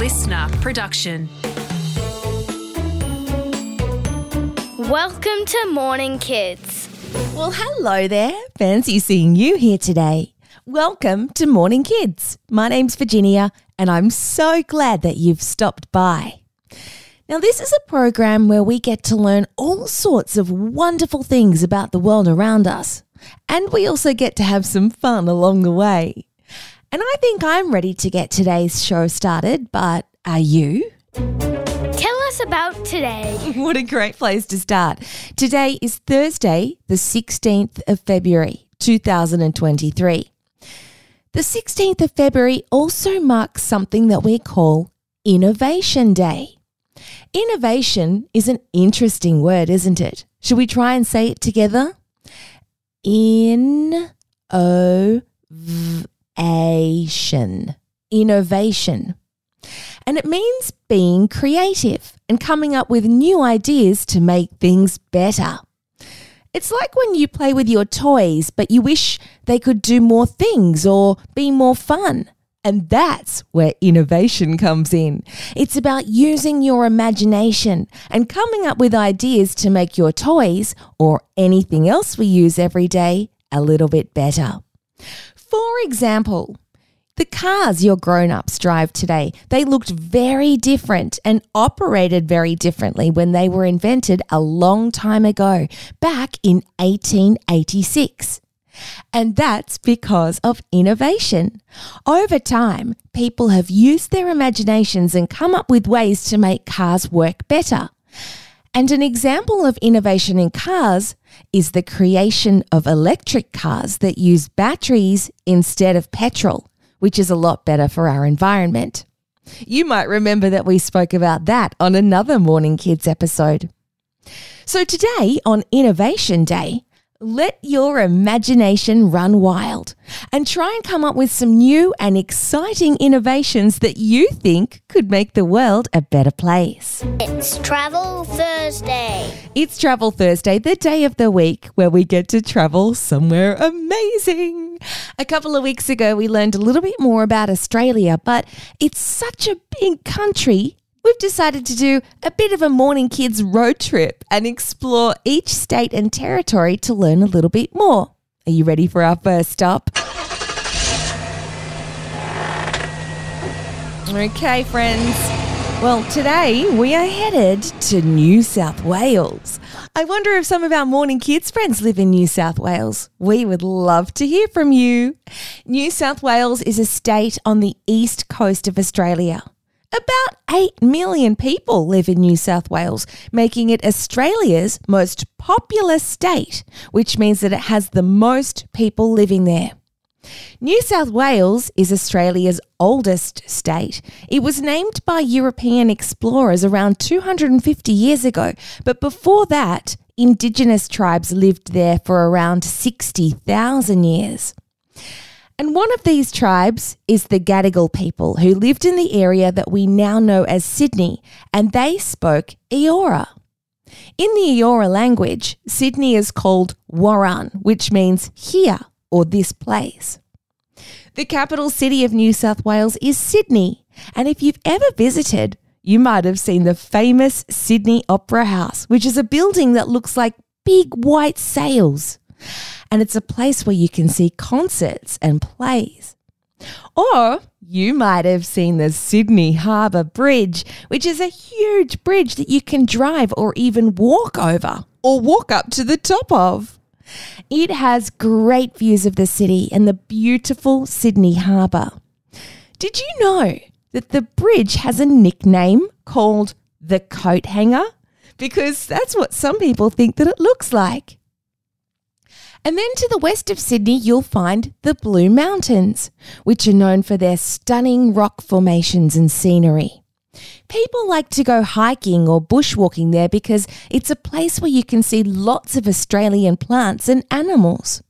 LiSTNR production. Welcome to Morning Kids. Well, hello there. Fancy seeing you here today. Welcome to Morning Kids. My name's Virginia, and I'm so glad that you've stopped by. Now, this is a program where we get to learn all sorts of wonderful things about the world around us, and we also get to have some fun along the way. And I think I'm ready to get today's show started, but are you? Tell us about today. What a great place to start. Today is Thursday, the 16th of February, 2023. The 16th of February also marks something that we call Innovation Day. Innovation is an interesting word, isn't it? Should we try and say it together? In o Innovation. Innovation. And it means being creative and coming up with new ideas to make things better. It's like when you play with your toys, but you wish they could do more things or be more fun. And that's where innovation comes in. It's about using your imagination and coming up with ideas to make your toys or anything else we use every day a little bit better. For example, the cars your grown-ups drive today, they looked very different and operated very differently when they were invented a long time ago, back in 1886. And that's because of innovation. Over time, people have used their imaginations and come up with ways to make cars work better. And an example of innovation in cars is the creation of electric cars that use batteries instead of petrol, which is a lot better for our environment. You might remember that we spoke about that on another Morning Kids episode. So today on Innovation Day, let your imagination run wild and try and come up with some new and exciting innovations that you think could make the world a better place. It's Travel Thursday. It's Travel Thursday, the day of the week where we get to travel somewhere amazing. A couple of weeks ago, we learned a little bit more about Australia, but it's such a big country we've decided to do a bit of a morning kids road trip and explore each state and territory to learn a little bit more. Are you ready for our first stop? Okay, friends. Well, today we are headed to New South Wales. I wonder if some of our morning kids friends live in New South Wales. We would love to hear from you. New South Wales is a state on the east coast of Australia. About 8 million people live in New South Wales, making it Australia's most populous state, which means that it has the most people living there. New South Wales is Australia's oldest state. It was named by European explorers around 250 years ago, but before that, Indigenous tribes lived there for around 60,000 years. And one of these tribes is the Gadigal people who lived in the area that we now know as Sydney, and they spoke Eora. In the Eora language, Sydney is called Warran, which means here or this place. The capital city of New South Wales is Sydney, and if you've ever visited, you might have seen the famous Sydney Opera House, which is a building that looks like big white sails and it's a place where you can see concerts and plays. Or you might have seen the Sydney Harbour Bridge, which is a huge bridge that you can drive or even walk over or walk up to the top of. It has great views of the city and the beautiful Sydney Harbour. Did you know that the bridge has a nickname called the coat hanger? Because that's what some people think that it looks like. And then to the west of Sydney, you'll find the Blue Mountains, which are known for their stunning rock formations and scenery. People like to go hiking or bushwalking there because it's a place where you can see lots of Australian plants and animals.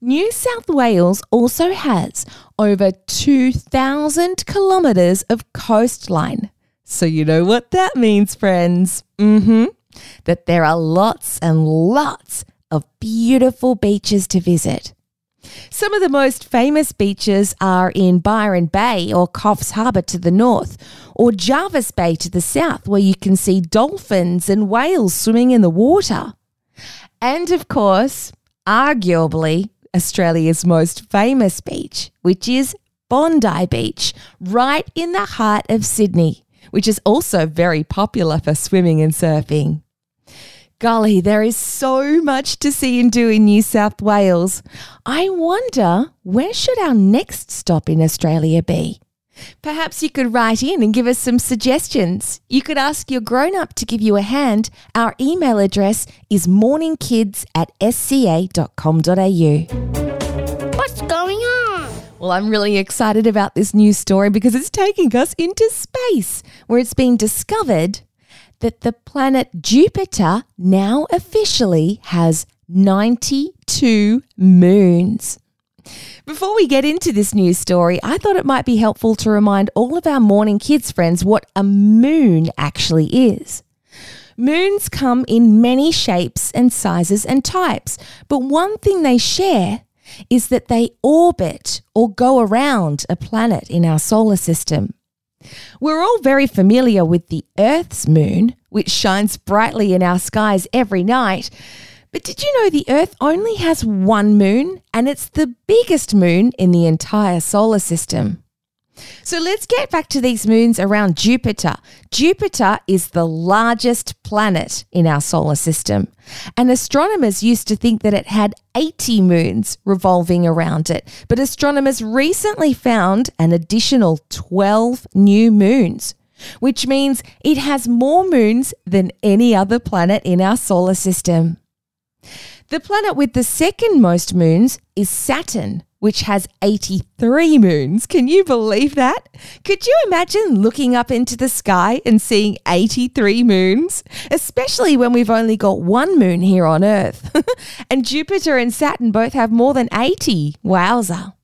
New South Wales also has over 2,000 kilometres of coastline. So, you know what that means, friends? Mm hmm. That there are lots and lots of beautiful beaches to visit. Some of the most famous beaches are in Byron Bay or Coffs Harbour to the north, or Jervis Bay to the south, where you can see dolphins and whales swimming in the water. And of course, arguably Australia's most famous beach, which is Bondi Beach, right in the heart of Sydney, which is also very popular for swimming and surfing. Golly, there is so much to see and do in New South Wales. I wonder where should our next stop in Australia be? Perhaps you could write in and give us some suggestions. You could ask your grown up to give you a hand. Our email address is morningkids at sca.com.au. What's going on? Well, I'm really excited about this news story because it's taking us into space, where it's been discovered that the planet Jupiter now officially has 92 moons. Before we get into this news story, I thought it might be helpful to remind all of our morning kids friends what a moon actually is. Moons come in many shapes and sizes and types, but one thing they share is that they orbit or go around a planet in our solar system. We're all very familiar with the Earth's moon, which shines brightly in our skies every night. But did you know the Earth only has one moon and it's the biggest moon in the entire solar system? So let's get back to these moons around Jupiter. Jupiter is the largest planet in our solar system, and astronomers used to think that it had 80 moons revolving around it. But astronomers recently found an additional 12 new moons, which means it has more moons than any other planet in our solar system. The planet with the second most moons is Saturn, which has 83 moons. Can you believe that? Could you imagine looking up into the sky and seeing 83 moons? Especially when we've only got one moon here on Earth. and Jupiter and Saturn both have more than 80. Wowza.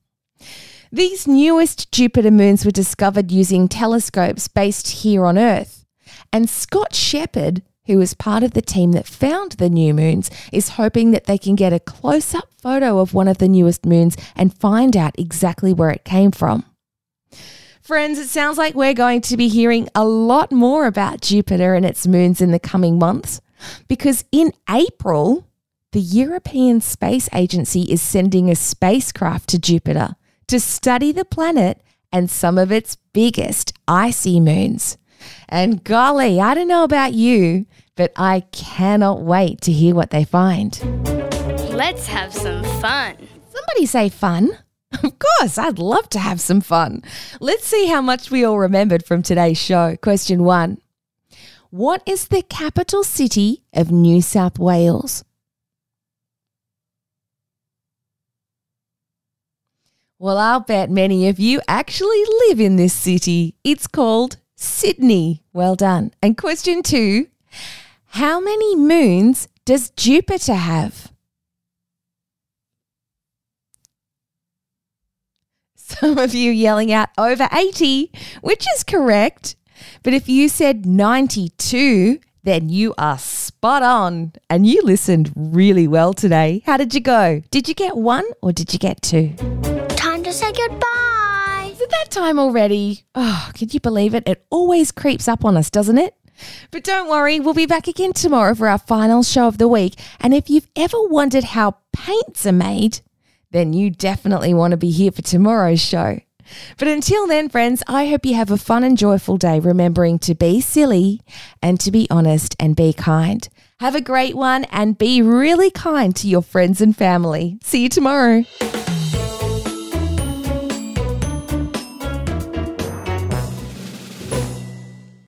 These newest Jupiter moons were discovered using telescopes based here on Earth. And Scott Sheppard who is part of the team that found the new moons, is hoping that they can get a close up photo of one of the newest moons and find out exactly where it came from. Friends, it sounds like we're going to be hearing a lot more about Jupiter and its moons in the coming months because in April, the European Space Agency is sending a spacecraft to Jupiter to study the planet and some of its biggest icy moons. And golly, I don't know about you, but I cannot wait to hear what they find. Let's have some fun. Somebody say fun. Of course, I'd love to have some fun. Let's see how much we all remembered from today's show. Question one What is the capital city of New South Wales? Well, I'll bet many of you actually live in this city. It's called Sydney. Well done. And question two How many moons does Jupiter have? Some of you yelling out over 80, which is correct. But if you said 92, then you are spot on and you listened really well today. How did you go? Did you get one or did you get two? Time to say goodbye. That time already? Oh, can you believe it? It always creeps up on us, doesn't it? But don't worry, we'll be back again tomorrow for our final show of the week. And if you've ever wondered how paints are made, then you definitely want to be here for tomorrow's show. But until then, friends, I hope you have a fun and joyful day, remembering to be silly and to be honest and be kind. Have a great one and be really kind to your friends and family. See you tomorrow.